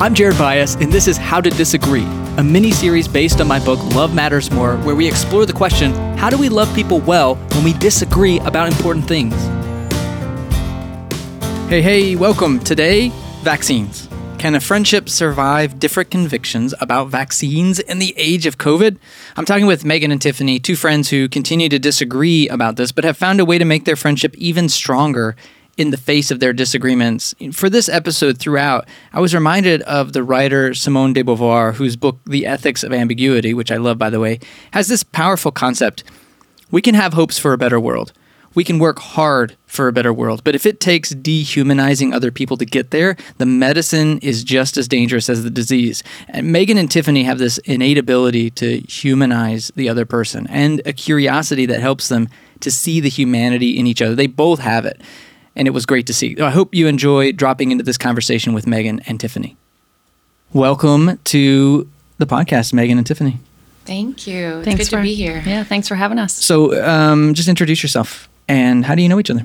I'm Jared Byas, and this is How to Disagree, a mini series based on my book Love Matters More, where we explore the question how do we love people well when we disagree about important things? Hey, hey, welcome. Today, vaccines. Can a friendship survive different convictions about vaccines in the age of COVID? I'm talking with Megan and Tiffany, two friends who continue to disagree about this, but have found a way to make their friendship even stronger in the face of their disagreements. For this episode throughout, I was reminded of the writer Simone de Beauvoir, whose book, The Ethics of Ambiguity, which I love, by the way, has this powerful concept. We can have hopes for a better world. We can work hard for a better world. But if it takes dehumanizing other people to get there, the medicine is just as dangerous as the disease. And Megan and Tiffany have this innate ability to humanize the other person and a curiosity that helps them to see the humanity in each other. They both have it and it was great to see. I hope you enjoy dropping into this conversation with Megan and Tiffany. Welcome to the podcast, Megan and Tiffany. Thank you. Thanks it's good for, to be here. Yeah, thanks for having us. So, um, just introduce yourself and how do you know each other?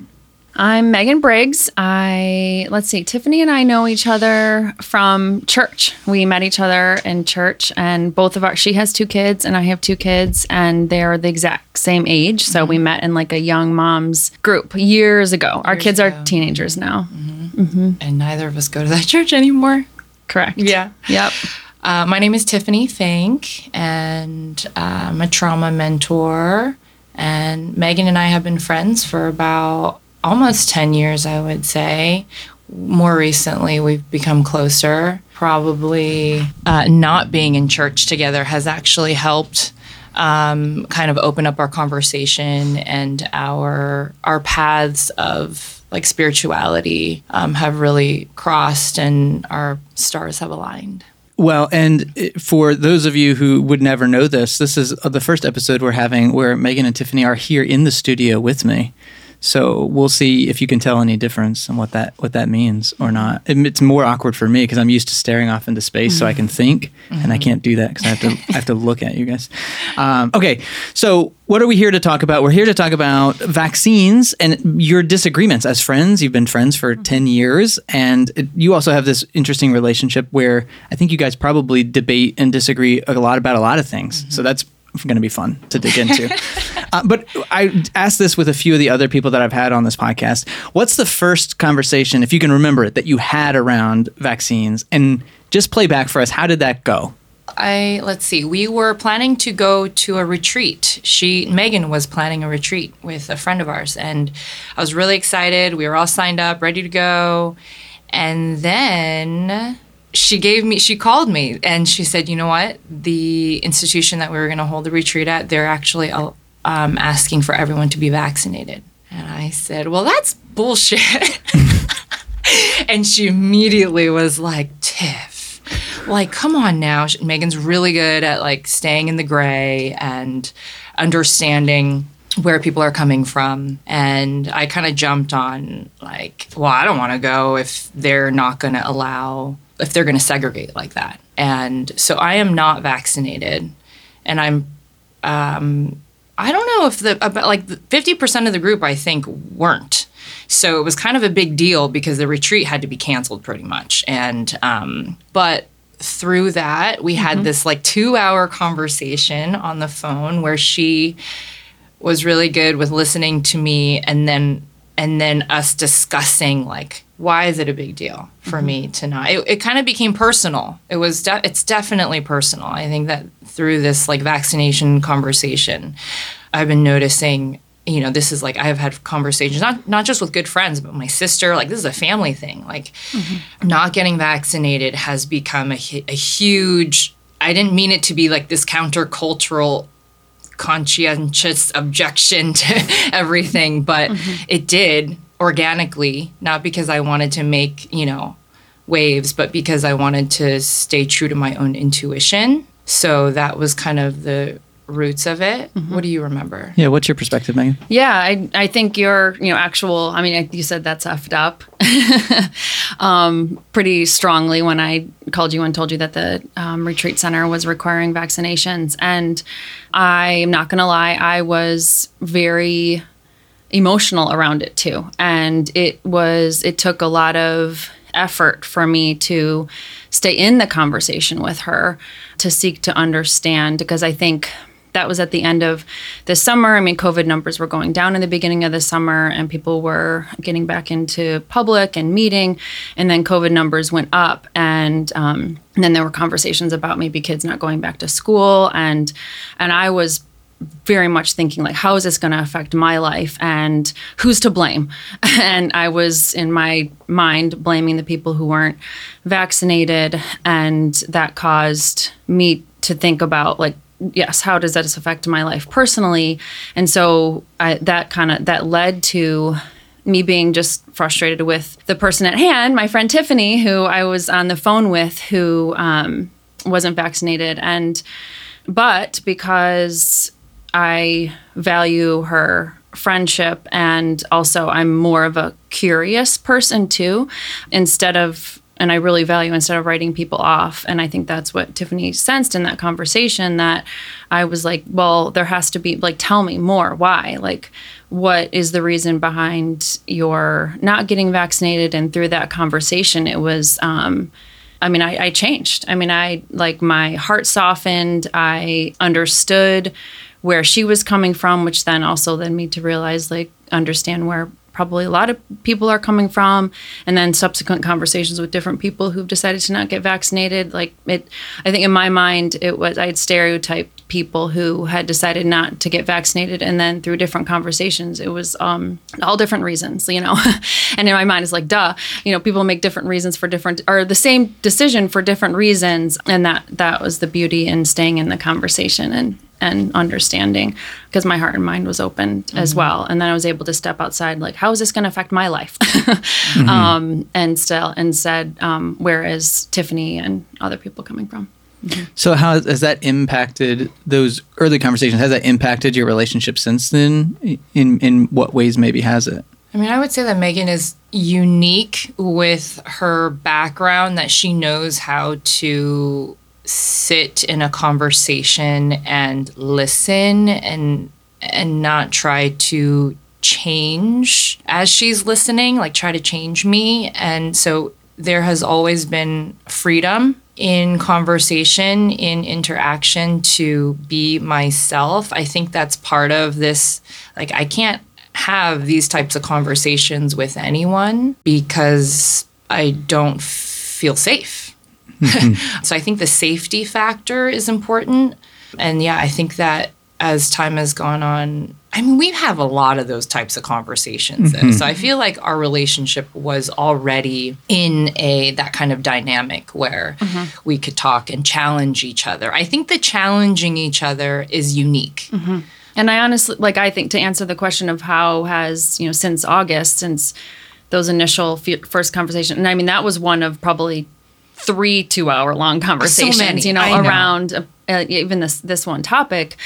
I'm Megan Briggs. I let's see, Tiffany and I know each other from church. We met each other in church, and both of our she has two kids and I have two kids, and they're the exact same age. So mm-hmm. we met in like a young moms group years ago. Years our kids ago. are teenagers now, mm-hmm. Mm-hmm. and neither of us go to that church anymore. Correct. Yeah. Yep. Uh, my name is Tiffany Fink, and I'm a trauma mentor. And Megan and I have been friends for about almost 10 years, I would say. More recently, we've become closer. Probably uh, not being in church together has actually helped um, kind of open up our conversation and our our paths of like spirituality um, have really crossed and our stars have aligned. Well, and for those of you who would never know this, this is the first episode we're having where Megan and Tiffany are here in the studio with me. So we'll see if you can tell any difference and what that what that means or not. It's more awkward for me because I'm used to staring off into space mm-hmm. so I can think, mm-hmm. and I can't do that because I have to I have to look at you guys. Um, okay, so what are we here to talk about? We're here to talk about vaccines and your disagreements as friends. You've been friends for mm-hmm. ten years, and it, you also have this interesting relationship where I think you guys probably debate and disagree a lot about a lot of things. So mm-hmm. that's going to be fun to dig into. uh, but I asked this with a few of the other people that I've had on this podcast. What's the first conversation, if you can remember it, that you had around vaccines? And just play back for us. How did that go? I let's see. We were planning to go to a retreat. She Megan was planning a retreat with a friend of ours, and I was really excited. We were all signed up, ready to go, and then she gave me she called me and she said you know what? The institution that we were going to hold the retreat at they're actually uh, um, asking for everyone to be vaccinated. And i said well that's bullshit. And she immediately was like tiff like come on now. Megan's really good at like staying in the gray and understanding where people are coming from. And i kind of jumped on like well i don't want to go if they're not going to allow if they're going to segregate like that. And so I am not vaccinated, and I'm. Um, I don't know if the about like fifty percent of the group I think weren't. So it was kind of a big deal because the retreat had to be canceled pretty much. And um, but through that we had mm-hmm. this like two hour conversation on the phone where she was really good with listening to me and then and then us discussing like why is it a big deal for mm-hmm. me to not it, it kind of became personal it was de- it's definitely personal i think that through this like vaccination conversation i've been noticing you know this is like i've had conversations not not just with good friends but my sister like this is a family thing like mm-hmm. not getting vaccinated has become a, a huge i didn't mean it to be like this countercultural conscientious objection to everything, but mm-hmm. it did organically, not because I wanted to make, you know, waves, but because I wanted to stay true to my own intuition. So that was kind of the roots of it. Mm-hmm. What do you remember? Yeah, what's your perspective, Megan? Yeah, I, I think your you know actual. I mean, you said that's effed up um, pretty strongly when I called you and told you that the um, retreat center was requiring vaccinations, and I am not going to lie, I was very emotional around it too, and it was it took a lot of effort for me to stay in the conversation with her to seek to understand because I think that was at the end of the summer. I mean, COVID numbers were going down in the beginning of the summer, and people were getting back into public and meeting. And then COVID numbers went up, and, um, and then there were conversations about maybe kids not going back to school, and and I was very much thinking like how is this going to affect my life and who's to blame and i was in my mind blaming the people who weren't vaccinated and that caused me to think about like yes how does that affect my life personally? And so I, that kind of that led to me being just frustrated with the person at hand my friend tiffany who i was on the phone with who um, wasn't vaccinated. And but because i value her friendship and also i'm more of a curious person too instead of and I really value instead of writing people off. And I think that's what Tiffany sensed in that conversation that I was like, well, there has to be like tell me more. Why? Like what is the reason behind your not getting vaccinated? And through that conversation, it was um I mean, I, I changed. I mean, I like my heart softened. I understood where she was coming from, which then also led me to realize, like, understand where probably a lot of people are coming from. And then subsequent conversations with different people who've decided to not get vaccinated. Like it i think in my mind it was i'd stereotype people who had decided not to get vaccinated. And then through different conversations it was um, all different reasons you know? And in my mind it's like duh you know people make different reasons for different or the same decision for different reasons. And that that was the beauty in staying in the conversation. And and understanding because my heart and mind was open mm-hmm. as well and then i was able to step outside like how is this going to affect my life mm-hmm. um, and still and said um, where is tiffany and other people coming from mm-hmm. so how has that impacted those early conversations has that impacted your relationship since then in in what ways maybe has it I mean, I would say that Megan is unique with her background, that she knows how to sit in a conversation and listen and and not try to change as she's listening, like try to change me. And so there has always been freedom in conversation, in interaction to be myself. I think that's part of this. Like, I can't have these types of conversations with anyone because I don't feel safe so I think the safety factor is important. And yeah, I think that as time has gone on, I mean, we have a lot of those types of conversations. Mm-hmm. So I feel like our relationship was already in a that kind of dynamic where mm-hmm. we could talk and challenge each other. I think the challenging each other is unique. Mm-hmm. And I honestly like I think to answer the question of how has, you know, since August, since those initial f- first conversation, and I mean that was one of probably three two hour long conversations, so you know, know. around uh, even this this one topic,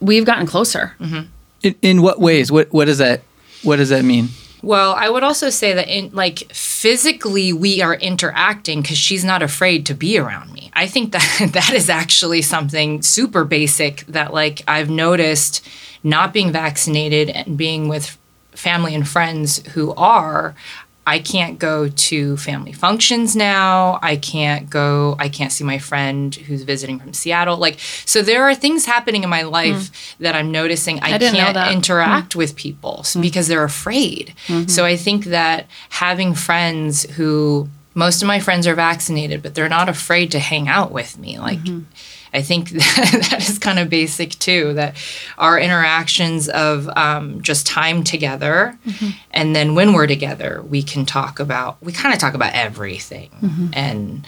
we've gotten closer. Mm-hmm. In, in what ways? What what does that what does that mean? Well, I would also say that in like physically we are interacting because she's not afraid to be around me. I think that that is actually something super basic that like I've noticed not being vaccinated and being with family and friends who are I can't go to family functions now. I can't go, I can't see my friend who's visiting from Seattle. Like, so there are things happening in my life mm. that I'm noticing I, I can't interact mm. with people mm. because they're afraid. Mm-hmm. So I think that having friends who, most of my friends are vaccinated, but they're not afraid to hang out with me. Like, mm-hmm I think that, that is kind of basic too. That our interactions of um, just time together, mm-hmm. and then when we're together, we can talk about. We kind of talk about everything, mm-hmm. and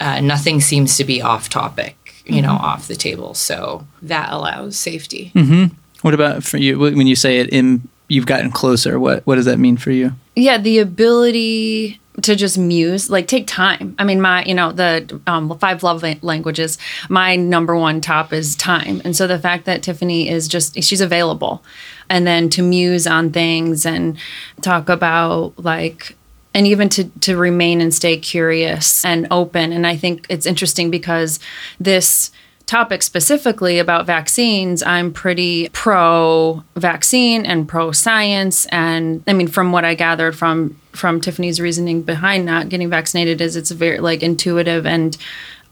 uh, nothing seems to be off topic. You mm-hmm. know, off the table. So that allows safety. Mm-hmm. What about for you? When you say it, in you've gotten closer. What what does that mean for you? Yeah, the ability to just muse like take time i mean my you know the um, five love languages my number one top is time and so the fact that tiffany is just she's available and then to muse on things and talk about like and even to to remain and stay curious and open and i think it's interesting because this topic specifically about vaccines, I'm pretty pro vaccine and pro science. And I mean, from what I gathered from from Tiffany's reasoning behind not getting vaccinated, is it's very like intuitive and.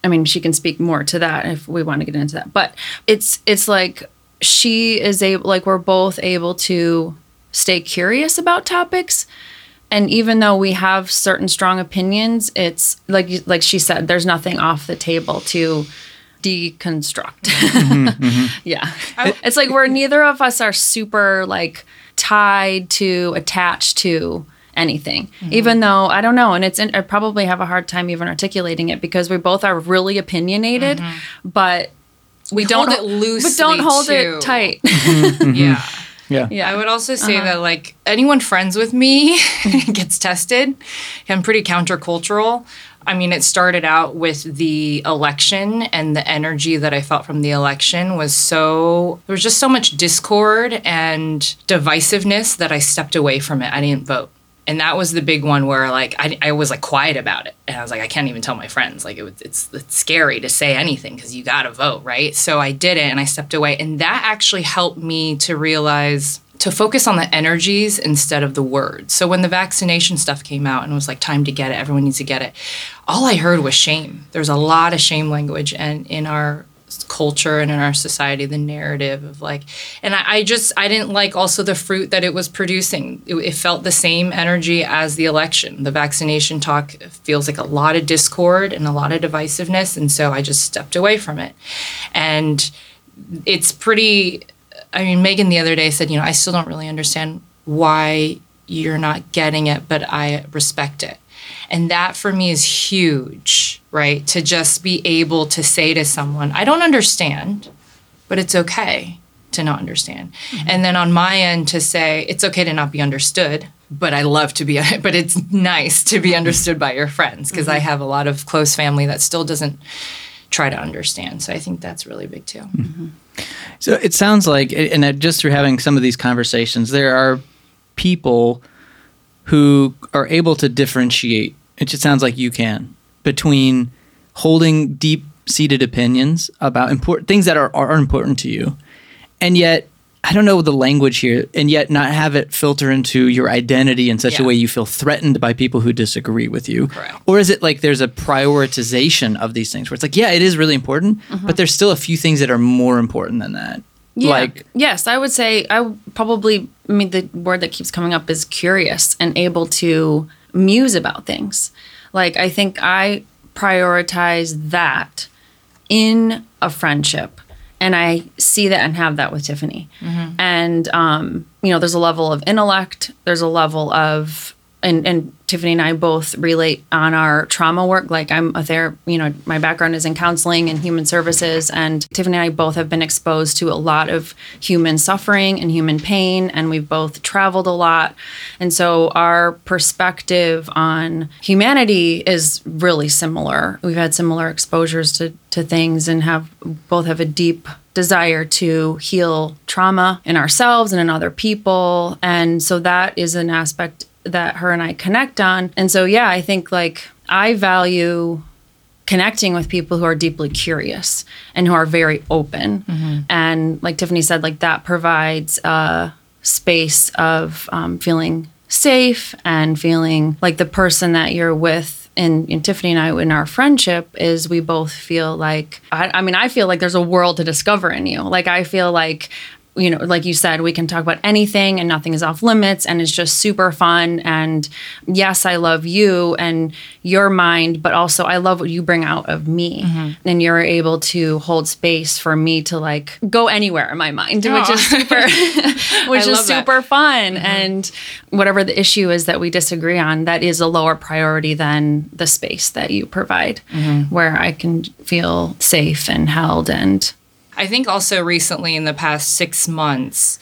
I mean, she can speak more to that if we want to get into that. But it's it's like she is able, like we're both able to stay curious about topics and even though we have certain strong opinions it's like like she said there's nothing off the table to deconstruct mm-hmm, mm-hmm. yeah it's like we're neither of us are super like tied to attached to anything mm-hmm. even though i don't know and it's i probably have a hard time even articulating it because we both are really opinionated but we don't hold it loosely but don't hold too. it tight Yeah. Yeah. yeah I would also say Uh-huh. that like anyone friends with me gets tested. I'm pretty countercultural. I mean, it started out with the election and the energy that I felt from the election was so there was just so much discord and divisiveness that I stepped away from it. I didn't vote. And that was the big one where like I, I was like quiet about it. And I was like, I can't even tell my friends. Like it it's, it's scary to say anything because you got to vote, right? So I did it and I stepped away. And that actually helped me to realize to focus on the energies instead of the words. So when the vaccination stuff came out and it was like time to get it, everyone needs to get it. All I heard was shame. There's a lot of shame language and in our culture and in our society the narrative of like and I, I just i didn't like also the fruit that it was producing it, it felt the same energy as the election the vaccination talk feels like a lot of discord and a lot of divisiveness and so i just stepped away from it and it's pretty I mean, Megan the other day said, you know, I still don't really understand why you're not getting it, but I respect it. And that for me is huge, right? To just be able to say to someone, I don't understand, but it's okay to not understand. Mm-hmm. And then on my end to say, it's okay to not be understood, but I love to be, but it's nice to be mm-hmm. understood by your friends because I mm-hmm. have a lot of close family that still doesn't try to understand. So I think that's really big too. Mm-hmm. So it sounds like, and just through having some of these conversations, there are people who are able to differentiate. It just sounds like you can between holding deep seated opinions about important things that are, are important to you, and yet I don't know the language here, and yet not have it filter into your identity in such a way you feel threatened by people who disagree with you. Correct. Or is it like there's a prioritization of these things where it's like, yeah, it is really important, mm-hmm. but there's still a few things that are more important than that. Yeah. Like, yes, I would say I probably. I mean, the word that keeps coming up is curious and able to muse about things. Like I think I prioritize that in a friendship, and I see that and have that with Tiffany. And um, you know, there's a level of intellect. There's a level of and and Tiffany and I both relate on our trauma work. Like I'm a ther, you know, my background is in counseling and human services, and Tiffany and I both have been exposed to a lot of human suffering and human pain, and we've both traveled a lot, and so our perspective on humanity is really similar. We've had similar exposures to to things, and have both have a deep desire to heal trauma in ourselves and in other people, and so that is an aspect that her and I connect on. And so, yeah, I think like I value connecting with people who are deeply curious and who are very open. And like Tiffany said, like that provides a space of um, feeling safe and feeling like the person that you're with. And, and Tiffany and I, in our friendship, is we both feel like, I, I mean, I feel like there's a world to discover in you. Like, I feel like you know, like you said, we can talk about anything and nothing is off limits and it's just super fun. And yes, I love you and your mind, but also I love what you bring out of me. Mm-hmm. And you're able to hold space for me to like go anywhere in my mind, which is super, which is love that. super fun. Mm-hmm. And whatever the issue is that we disagree on, that is a lower priority than the space that you provide mm-hmm. where I can feel safe and held and I think also recently in the past six months,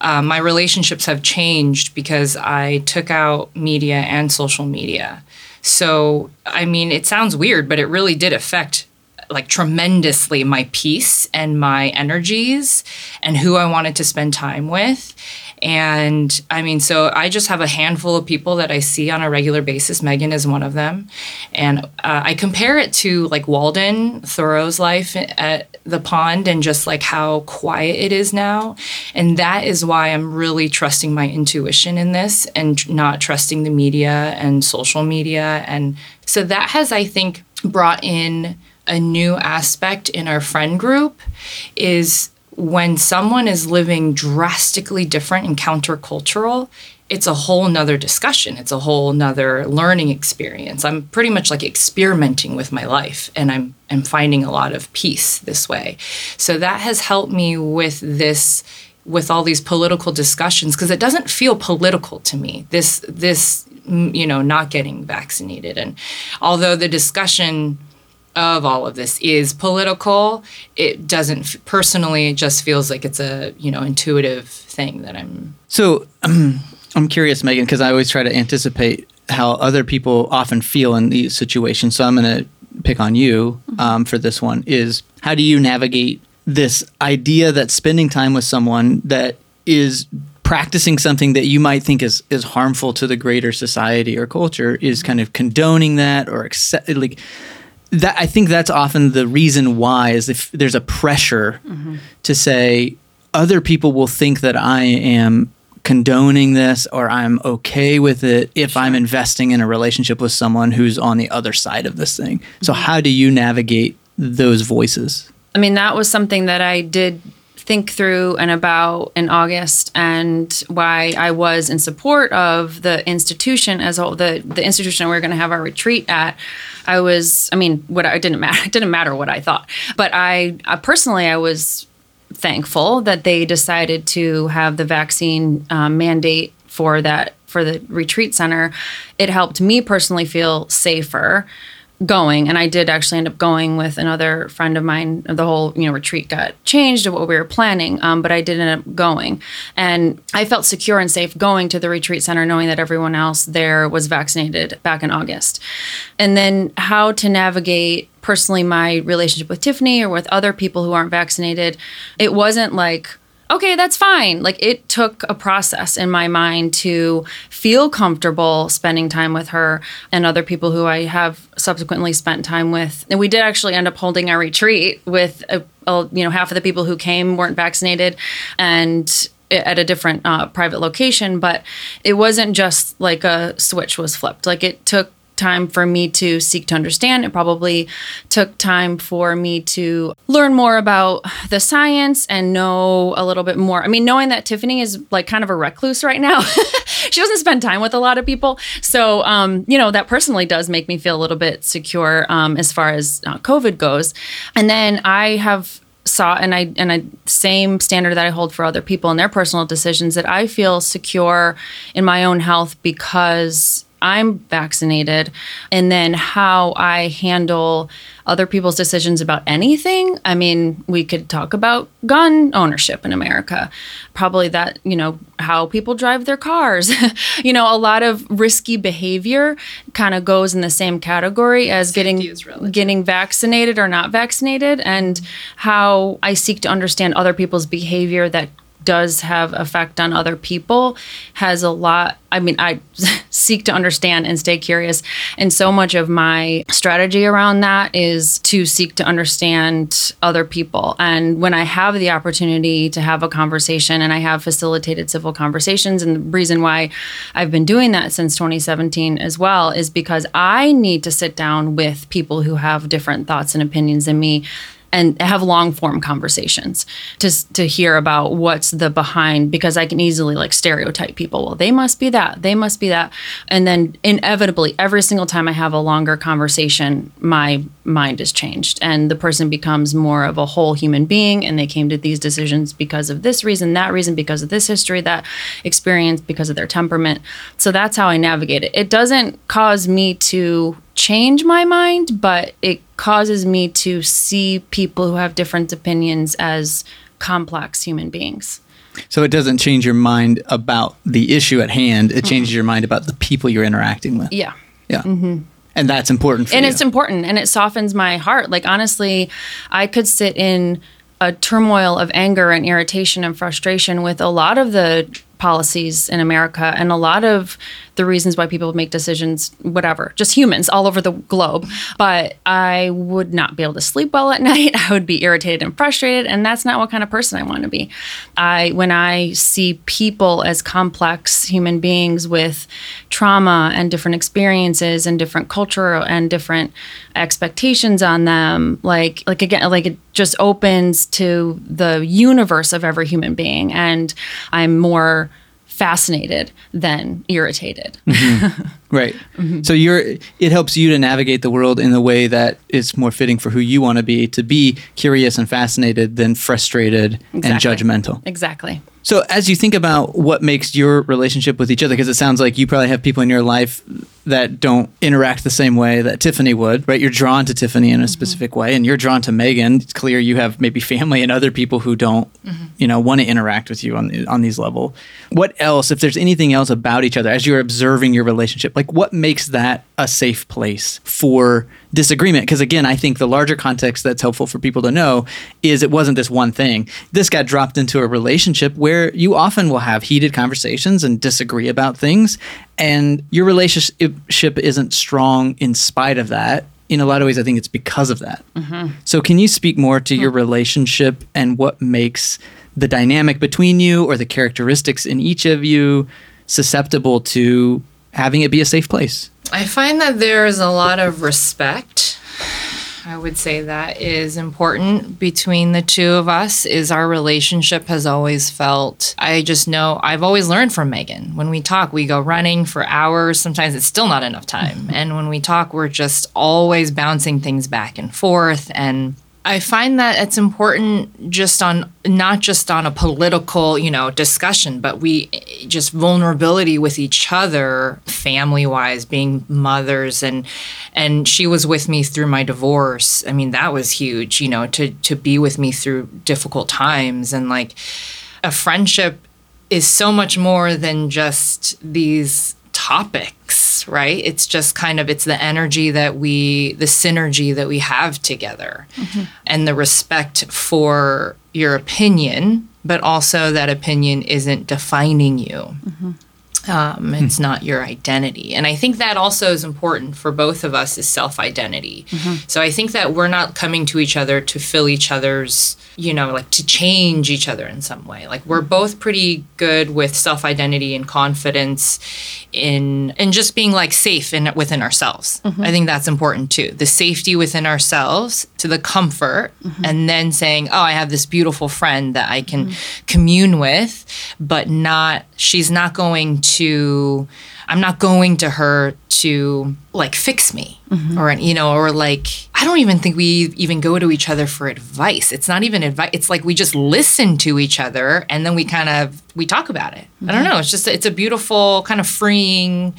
uh, my relationships have changed because I took out media and social media. So, I mean, it sounds weird, but it really did affect like tremendously my peace and my energies and who I wanted to spend time with. And I mean, so I just have a handful of people that I see on a regular basis. Megan is one of them. And uh, I compare it to like Walden Thoreau's life at the pond and just like how quiet it is now. And that is why I'm really trusting my intuition in this and not trusting the media and social media. And so that has, I think, brought in a new aspect in our friend group is when someone is living drastically different and countercultural, it's a whole nother discussion. It's a whole nother learning experience. I'm pretty much like experimenting with my life and I'm I'm finding a lot of peace this way. So that has helped me with this with all these political discussions because it doesn't feel political to me. This this you know not getting vaccinated and although the discussion of all of this is political. It doesn't personally it just feels like it's a you know intuitive thing that i'm so um, i'm curious megan because i always try to anticipate how other people often feel in these situations so i'm going to pick on you um, for this one is how do you navigate this idea that spending time with someone that is practicing something that you might think is is harmful to the greater society or culture is kind of condoning that or accept like that I think that's often the reason why is if there's a pressure mm-hmm. to say other people will think that I am condoning this or I'm okay with it if sure. I'm investing in a relationship with someone who's on the other side of this thing. Mm-hmm. So how do you navigate those voices? I mean, that was something that I did think through and about in August and why I was in support of the institution as whole, the, the institution we are going to have our retreat at. I was, I mean, what I didn't matter, it didn't matter what I thought, but I, I personally, I was thankful that they decided to have the vaccine um, mandate for that for the retreat center. It helped me personally feel safer going and i did actually end up going with another friend of mine. The whole you know retreat got changed to what we were planning um, but i did end up going. And i felt secure and safe going to the retreat center knowing that everyone else there was vaccinated back in august. And then how to navigate personally my relationship with tiffany or with other people who aren't vaccinated it wasn't like okay, that's fine. Like it took a process in my mind to feel comfortable spending time with her and other people who I have subsequently spent time with. And we did actually end up holding our retreat with, a, a, you know, half of the people who came weren't vaccinated and at a different uh, private location, but it wasn't just like a switch was flipped. Like it took time for me to seek to understand. It probably took time for me to learn more about the science and know a little bit more. I mean, knowing that Tiffany is like kind of a recluse right now, she doesn't spend time with a lot of people. So, um, you know, that personally does make me feel a little bit secure um, as far as uh, COVID goes. And then I have saw and I and I same standard that I hold for other people and their personal decisions that I feel secure in my own health because I'm vaccinated, and then how I handle other people's decisions about anything. I mean, we could talk about gun ownership in America, probably that, you know, how people drive their cars. you know, a lot of risky behavior kind of goes in the same category as getting getting vaccinated or not vaccinated and how I seek to understand other people's behavior that does have effect on other people has a lot i mean i seek to understand and stay curious. And so much of my strategy around that is to seek to understand other people. And when i have the opportunity to have a conversation and i have facilitated civil conversations and the reason why i've been doing that since 2017 as well is because i need to sit down with people who have different thoughts and opinions than me and have long form conversations to to hear about what's the behind because I can easily like stereotype people. Well, they must be that. They must be that. And then inevitably every single time I have a longer conversation, my mind is changed and the person becomes more of a whole human being and they came to these decisions because of this reason, that reason, because of this history, that experience, because of their temperament. So that's how I navigate it. It doesn't cause me to change my mind, but it causes me to see people who have different opinions as complex human beings. So it doesn't change your mind about the issue at hand. It mm-hmm. changes your mind about the people you're interacting with. Yeah. Yeah. Mm-hmm. And that's important And you. it's important and it softens my heart. Like honestly, I could sit in a turmoil of anger and irritation and frustration with a lot of the policies in America and a lot of the reasons why people make decisions, whatever, just humans all over the globe. But I would not be able to sleep well at night. I would be irritated and frustrated, and that's not what kind of person I want to be. I when I see people as complex human beings with trauma and different experiences and different culture and different expectations on them, like like again, like it just opens to the universe of every human being, and I'm more fascinated than irritated. Mm-hmm. Right. Mm-hmm. So you're it helps you to navigate the world in the way that is more fitting for who you want to be, to be curious and fascinated than frustrated exactly. and judgmental. Exactly. So, as you think about what makes your relationship with each other, because it sounds like you probably have people in your life that don't interact the same way that Tiffany would, right? You're drawn to Tiffany in a mm-hmm. specific way, and you're drawn to Megan. It's clear you have maybe family and other people who don't, mm-hmm. you know, want to interact with you on on these level. What else, if there's anything else about each other as you're observing your relationship, like what makes that a safe place for disagreement because again i think the larger context that's helpful for people to know is it wasn't this one thing. This got dropped into a relationship where you often will have heated conversations and disagree about things and your relationship isn't strong in spite of that. In a lot of ways i think it's because of that. Mm-hmm. so can you speak more to your relationship and what makes the dynamic between you or the characteristics in each of you susceptible to having it be a safe place I find that there's a lot of respect. I would say that is important between the two of us is our relationship has always felt I just know I've always learned from Megan. When we talk, we go running for hours. Sometimes it's still not enough time. and when we talk, we're just always bouncing things back and forth and I find that it's important just on not just on a political, you know, discussion, but we just vulnerability with each other, family wise, being mothers and and she was with me through my divorce. I mean, that was huge, you know, to to be with me through difficult times and like a friendship is so much more than just these topics right it's just kind of it's the energy that we the synergy that we have together mm-hmm. and the respect for your opinion but also that opinion isn't defining you mm-hmm. Um, it's mm not your identity. And I think that also is important for both of us is self-identity. Mm-hmm. So I think that we're not coming to each other to fill each other's, you know, like to change each other in some way. Like we're both pretty good with self-identity and confidence in and just being like safe in within ourselves. Mm-hmm. I think that's important too. The safety within ourselves to the comfort mm-hmm. and then saying, "Oh, I have this beautiful friend that I can mm-hmm. commune with, but not she's not going to I'm not going to her to like fix me mm-hmm. or you know or like I don't even think we even go to each other for advice. It's not even advice. It's like we just listen to each other and then we kind of we talk about it. Mm-hmm. I don't mm-hmm. know. It's just it's a beautiful kind of freeing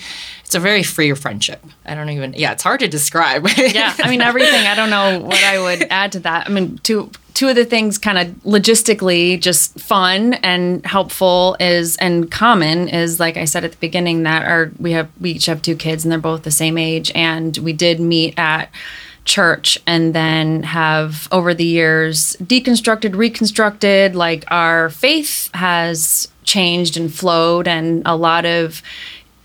it's a very free friendship. I don't even yeah, it's hard to describe. yeah, I mean everything. I don't know what I would add to that. I mean to two of the things kind of logistically just fun and helpful is and common is like I said at the beginning that our we have we each have two kids and they're both the same age. And we did meet at church and then have over the years deconstructed reconstructed. Like our faith has changed and flowed and a lot of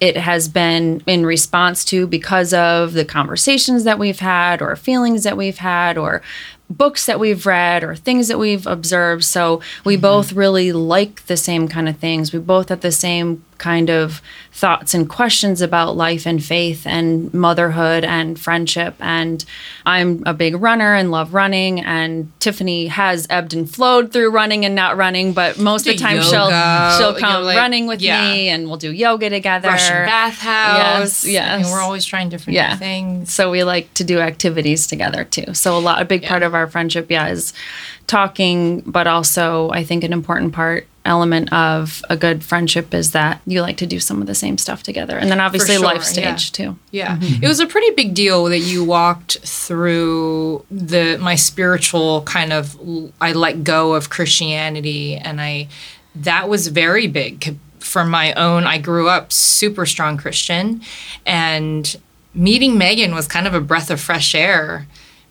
it has been in response to because of the conversations that we've had or feelings that we've had or books that we've read or things that we've observed. So we mm-hmm. both really like the same kind of things. We both have the same kind of thoughts and questions about life and faith and motherhood and friendship. And I'm a big runner and love running. And Tiffany has ebbed and flowed through running and not running, but most of the time yoga, she'll she'll come like, running with yeah. me and we'll do yoga together. Russian bathhouse. Yes, yes. We're always trying different yeah. things. So we like to do activities together too. So a lot, a big yeah. part of our friendship, yeah, is talking, but also I think an important part element of a good friendship is that you like to do some of the same stuff together. And then obviously sure, life stage yeah. too. Yeah. Mm-hmm. it was a pretty big deal that you walked through the my spiritual kind of i let go of christianity and i that was very big. For my own i grew up super strong christian and meeting megan was kind of a breath of fresh air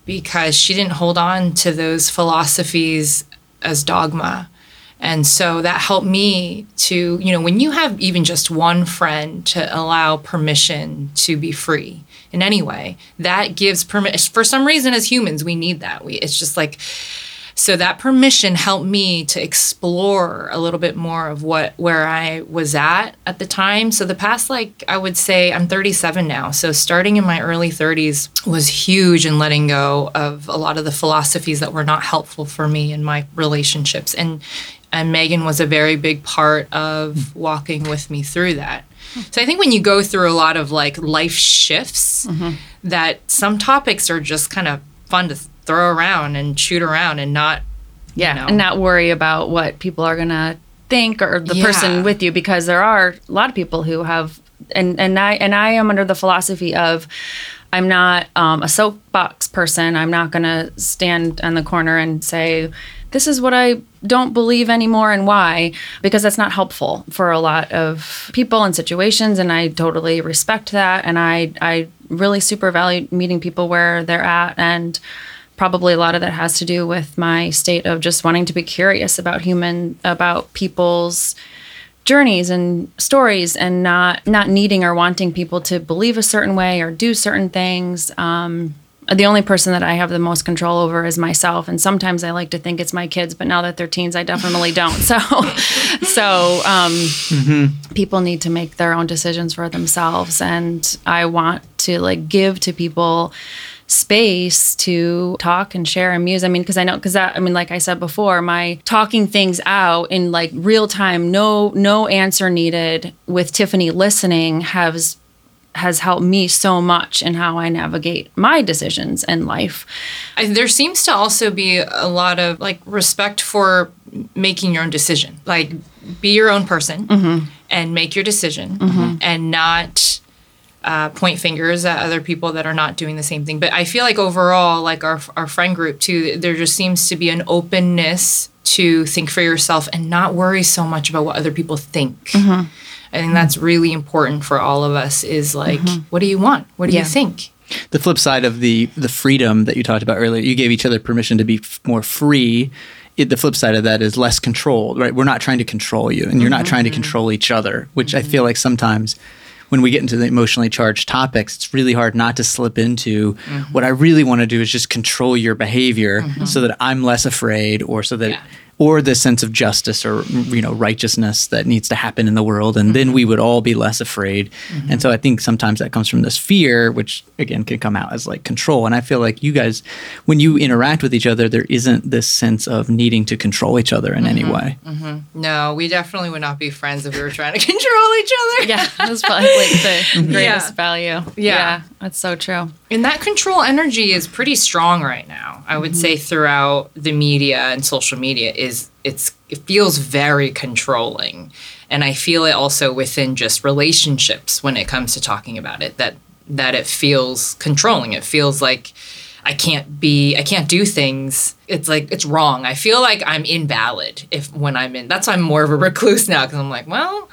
because she didn't hold on to those philosophies as dogma And so that helped me to, you know, when you have even just one friend to allow permission to be free in any way, that gives permission. For some reason, as humans, we need that. We, it's just like, so that permission helped me to explore a little bit more of what where I was at at the time. So the past like I would say I'm 37 now. So starting in my early 30s was huge in letting go of a lot of the philosophies that were not helpful for me in my relationships. And and Megan was a very big part of walking with me through that. So I think when you go through a lot of like life shifts, that some topics are just kind of fun to throw around and shoot around and not Yeah, you know. and not worry about what people are gonna think or the Yeah. person with you because there are a lot of people who have and and I and I am under the philosophy of I'm not um, a soapbox person. I'm not gonna stand on the corner and say this is what I don't believe anymore and why because that's not helpful for a lot of people and situations and I totally respect that and I I really super value meeting people where they're at and probably a lot of that has to do with my state of just wanting to be curious about human about people's journeys and stories and not not needing or wanting people to believe a certain way or do certain things um the only person that I have the most control over is myself, and sometimes I like to think it's my kids, but now that they're teens, I definitely don't. So, so um, people need to make their own decisions for themselves, and I want to like give to people space to talk and share and muse. I mean, because I know, because that, I mean, like I said before, my talking things out in like real time, no no answer needed, with Tiffany listening has has helped me so much in how I navigate my decisions in life. I, there seems to also be a lot of like respect for making your own decision. Like be your own person mm-hmm. and make your decision mm-hmm. and not uh, point fingers at other people that are not doing the same thing. But I feel like overall, like our, our friend group too, there just seems to be an openness to think for yourself and not worry so much about what other people think. Mm-hmm. I think that's really important for all of us is like, mm-hmm. what do you want? What do Yeah. you think? the flip side of the the freedom that you talked about earlier you gave each other permission to be f- more free it, the flip side of that is less controlled right we're not trying to control you and you're not trying to mm-hmm. control each other which i feel mm-hmm. like sometimes when we get into the emotionally charged topics it's really hard not to slip into what i really want to do is just control your behavior so that i'm less afraid or so that Yeah. Or the sense of justice or you know righteousness that needs to happen in the world and then mm-hmm. we would all be less afraid mm-hmm. and so i think sometimes that comes from this fear which again can come out as like control and i feel like you guys when you interact with each other there isn't this sense of needing to control each other in any mm-hmm. way No, we definitely would not be friends if we were trying to control each other. Yeah, that's probably like the greatest Yeah. value. Yeah. that's so true. And that control energy is pretty strong right now. I would mm-hmm. say throughout the media and social media is it's it feels very controlling. And I feel it also within just relationships when it comes to talking about it that that it feels controlling. It feels like I can't be I can't do things. It's like it's wrong. I feel like I'm invalid if when I'm in. That's why I'm more of a recluse now cuz I'm like, well,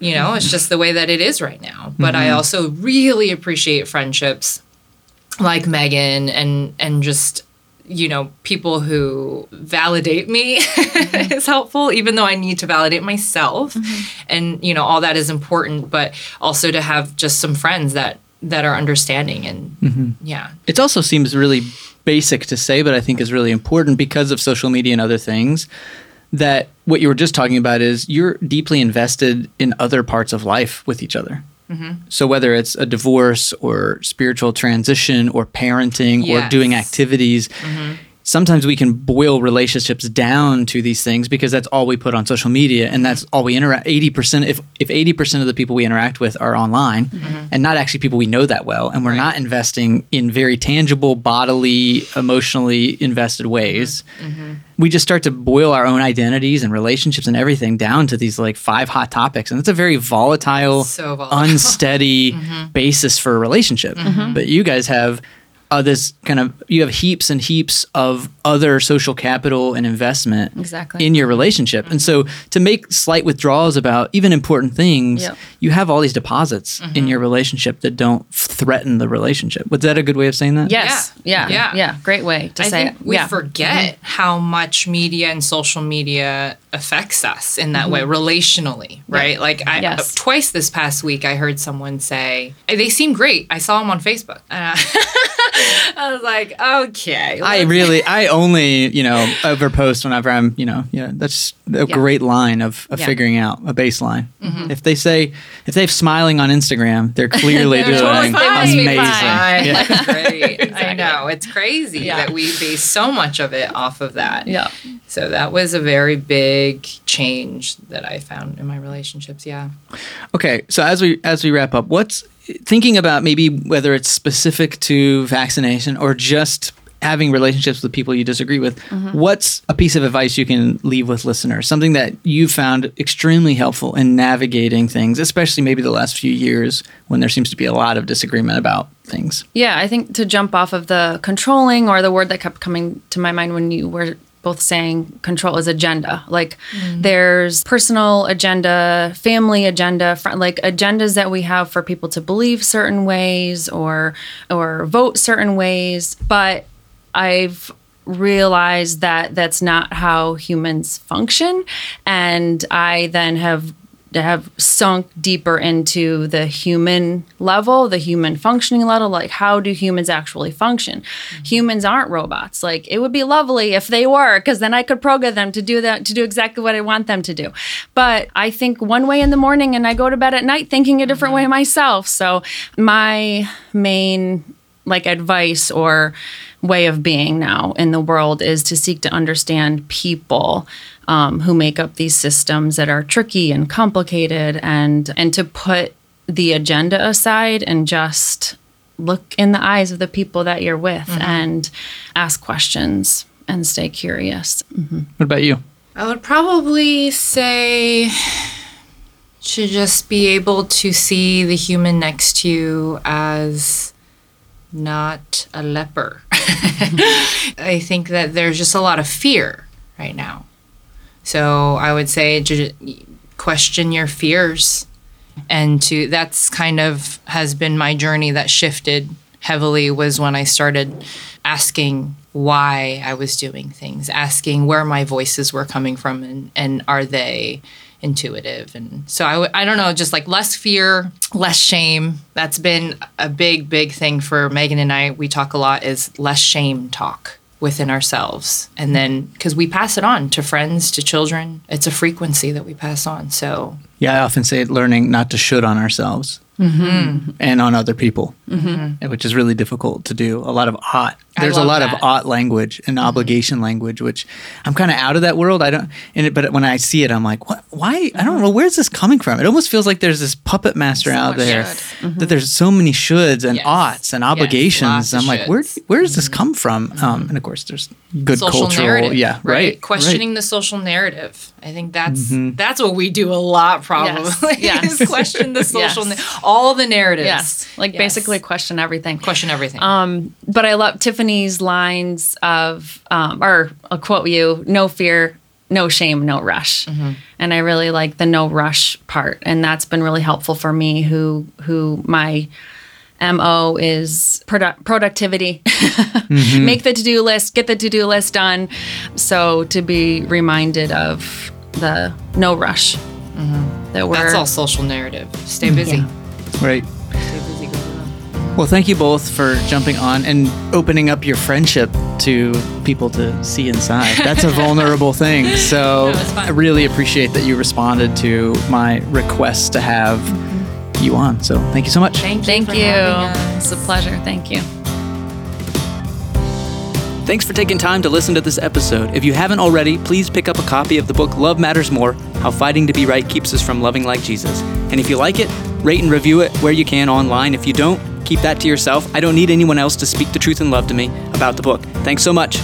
you know, it's just the way that it is right now. But I mm-hmm. also really appreciate friendships like Megan and and just you know people who validate me is helpful even though I need to validate myself mm-hmm. and you know all that is important but also to have just some friends that that are understanding and mm-hmm. yeah it also seems really basic to say, but I think is really important because of social media and other things. That what you were just talking about is you're deeply invested in other parts of life with each other. So whether it's a divorce or spiritual transition or parenting or doing activities, sometimes we can boil relationships down to these things because that's all we put on social media and that's all we interact 80% if if 80% of the people we interact with are online mm-hmm. and not actually people we know that well and we're not investing in very tangible bodily emotionally invested ways mm-hmm. Mm-hmm. we just start to boil our own identities and relationships and everything down to these like five hot topics and it's a very volatile, So volatile. unsteady basis for a relationship. But you guys have uh, this kind of you have heaps and heaps of other social capital and investment Exactly. in your relationship. And so to make slight withdrawals about even important things, Yep. you have all these deposits in mm-hmm. your relationship that don't threaten the relationship. Was that a good way of saying that? Yes. Yeah. Yeah. Yeah. Great way to I say think it. we yeah. forget mm-hmm. how much media and social media affects us in that way mm-hmm. relationally, right? Like I, uh, Yes. twice this past week, I heard someone say they seem great. I saw them on Facebook, uh, and I, I was like, okay, I really, I only, you know, overpost whenever I'm, you know, yeah, that's a great line of, of Yeah. figuring out a baseline. Mm-hmm. If they say, if they have smiling on Instagram, they're clearly They're doing totally fine. amazing. They must be fine. Yeah. That's great. I know it's crazy Yeah. that we base so much of it off of that. Yeah. So that was a very big change that I found in my relationships. Yeah. Okay, so as we as we wrap up, what's thinking about maybe whether it's specific to vaccination or just having relationships with people you disagree with, mm-hmm. what's a piece of advice you can leave with listeners? Something that you found extremely helpful in navigating things, especially maybe the last few years when there seems to be a lot of disagreement about things. Yeah, I think to jump off of the controlling or the word that kept coming to my mind when you were both saying control is agenda. Like mm-hmm. there's personal agenda, family agenda, fr- like agendas that we have for people to believe certain ways or or vote certain ways, but I've realized that that's not how humans function. And I then have have sunk deeper into the human level, the human functioning level. Like, how do humans actually function? Mm-hmm. Humans aren't robots. Like, it would be lovely if they were, because then I could program them to do that, to do exactly what I want them to do. But I think one way in the morning and I go to bed at night thinking a different way mm-hmm. myself. So, my main like advice or way of being now in the world is to seek to understand people um, who make up these systems that are tricky and complicated and and to put the agenda aside and just look in the eyes of the people that you're with and ask questions and stay curious. What about you? I would probably say to just be able to see the human next to you as not a leper. I think that there's just a lot of fear right now. So I would say to question your fears. And to that's kind of has been my journey that shifted heavily was when I started asking why I was doing things, asking where my voices were coming from and, and are they intuitive? And so I, w- I don't know just like less fear less shame. That's been a big big thing for megan and i. We talk a lot is less shame talk within ourselves. And then because we pass it on to friends to children. It's a frequency that we pass on so. Yeah, I often say learning not to should on ourselves mm-hmm. and on other people, Mm-hmm. which is really difficult to do. A lot of ought. There's a lot that. of ought language and mm-hmm. obligation language, which I'm kind of out of that world. I don't. And it, but when I see it, I'm like, what? Why? I don't uh-huh. know. Where's this coming from? It almost feels like there's this puppet master out much there should. Mm-hmm. that there's so many shoulds and Yes. oughts and obligations. lots of I'm like, where? shoulds. Where does this come from? Um, and of course, there's good social cultural. narrative Yeah, right. right. questioning the social narrative i think that's that's what we do a lot probably Yes. is question the social Yes. na- all the narratives Yes, like Yes. Basically question everything. question everything Um, but I love Tiffany's lines of, um, or I'll quote you: "No fear, no shame, no rush." And I really like the no rush part, and that's been really helpful for me. Who who my mo is produ- productivity. Make the to do list, get the to do list done. So to be reminded of the no rush. That we're that's all social narrative stay busy Yeah. Right. Well, thank you both for jumping on and opening up your friendship to people to see inside. That's a vulnerable thing. So No. I really appreciate that you responded to my request to have you on. So thank you so much. thank you Thank you. It's a pleasure. Thank you. Thanks for taking time to listen to this episode. If you haven't already, please pick up a copy of the book Love Matters More How Fighting to Be Right Keeps Us from Loving Like Jesus. And if you like it, rate and review it where you can online. If you don't, keep that to yourself. I don't need anyone else to speak the truth and love to me about the book. Thanks so much.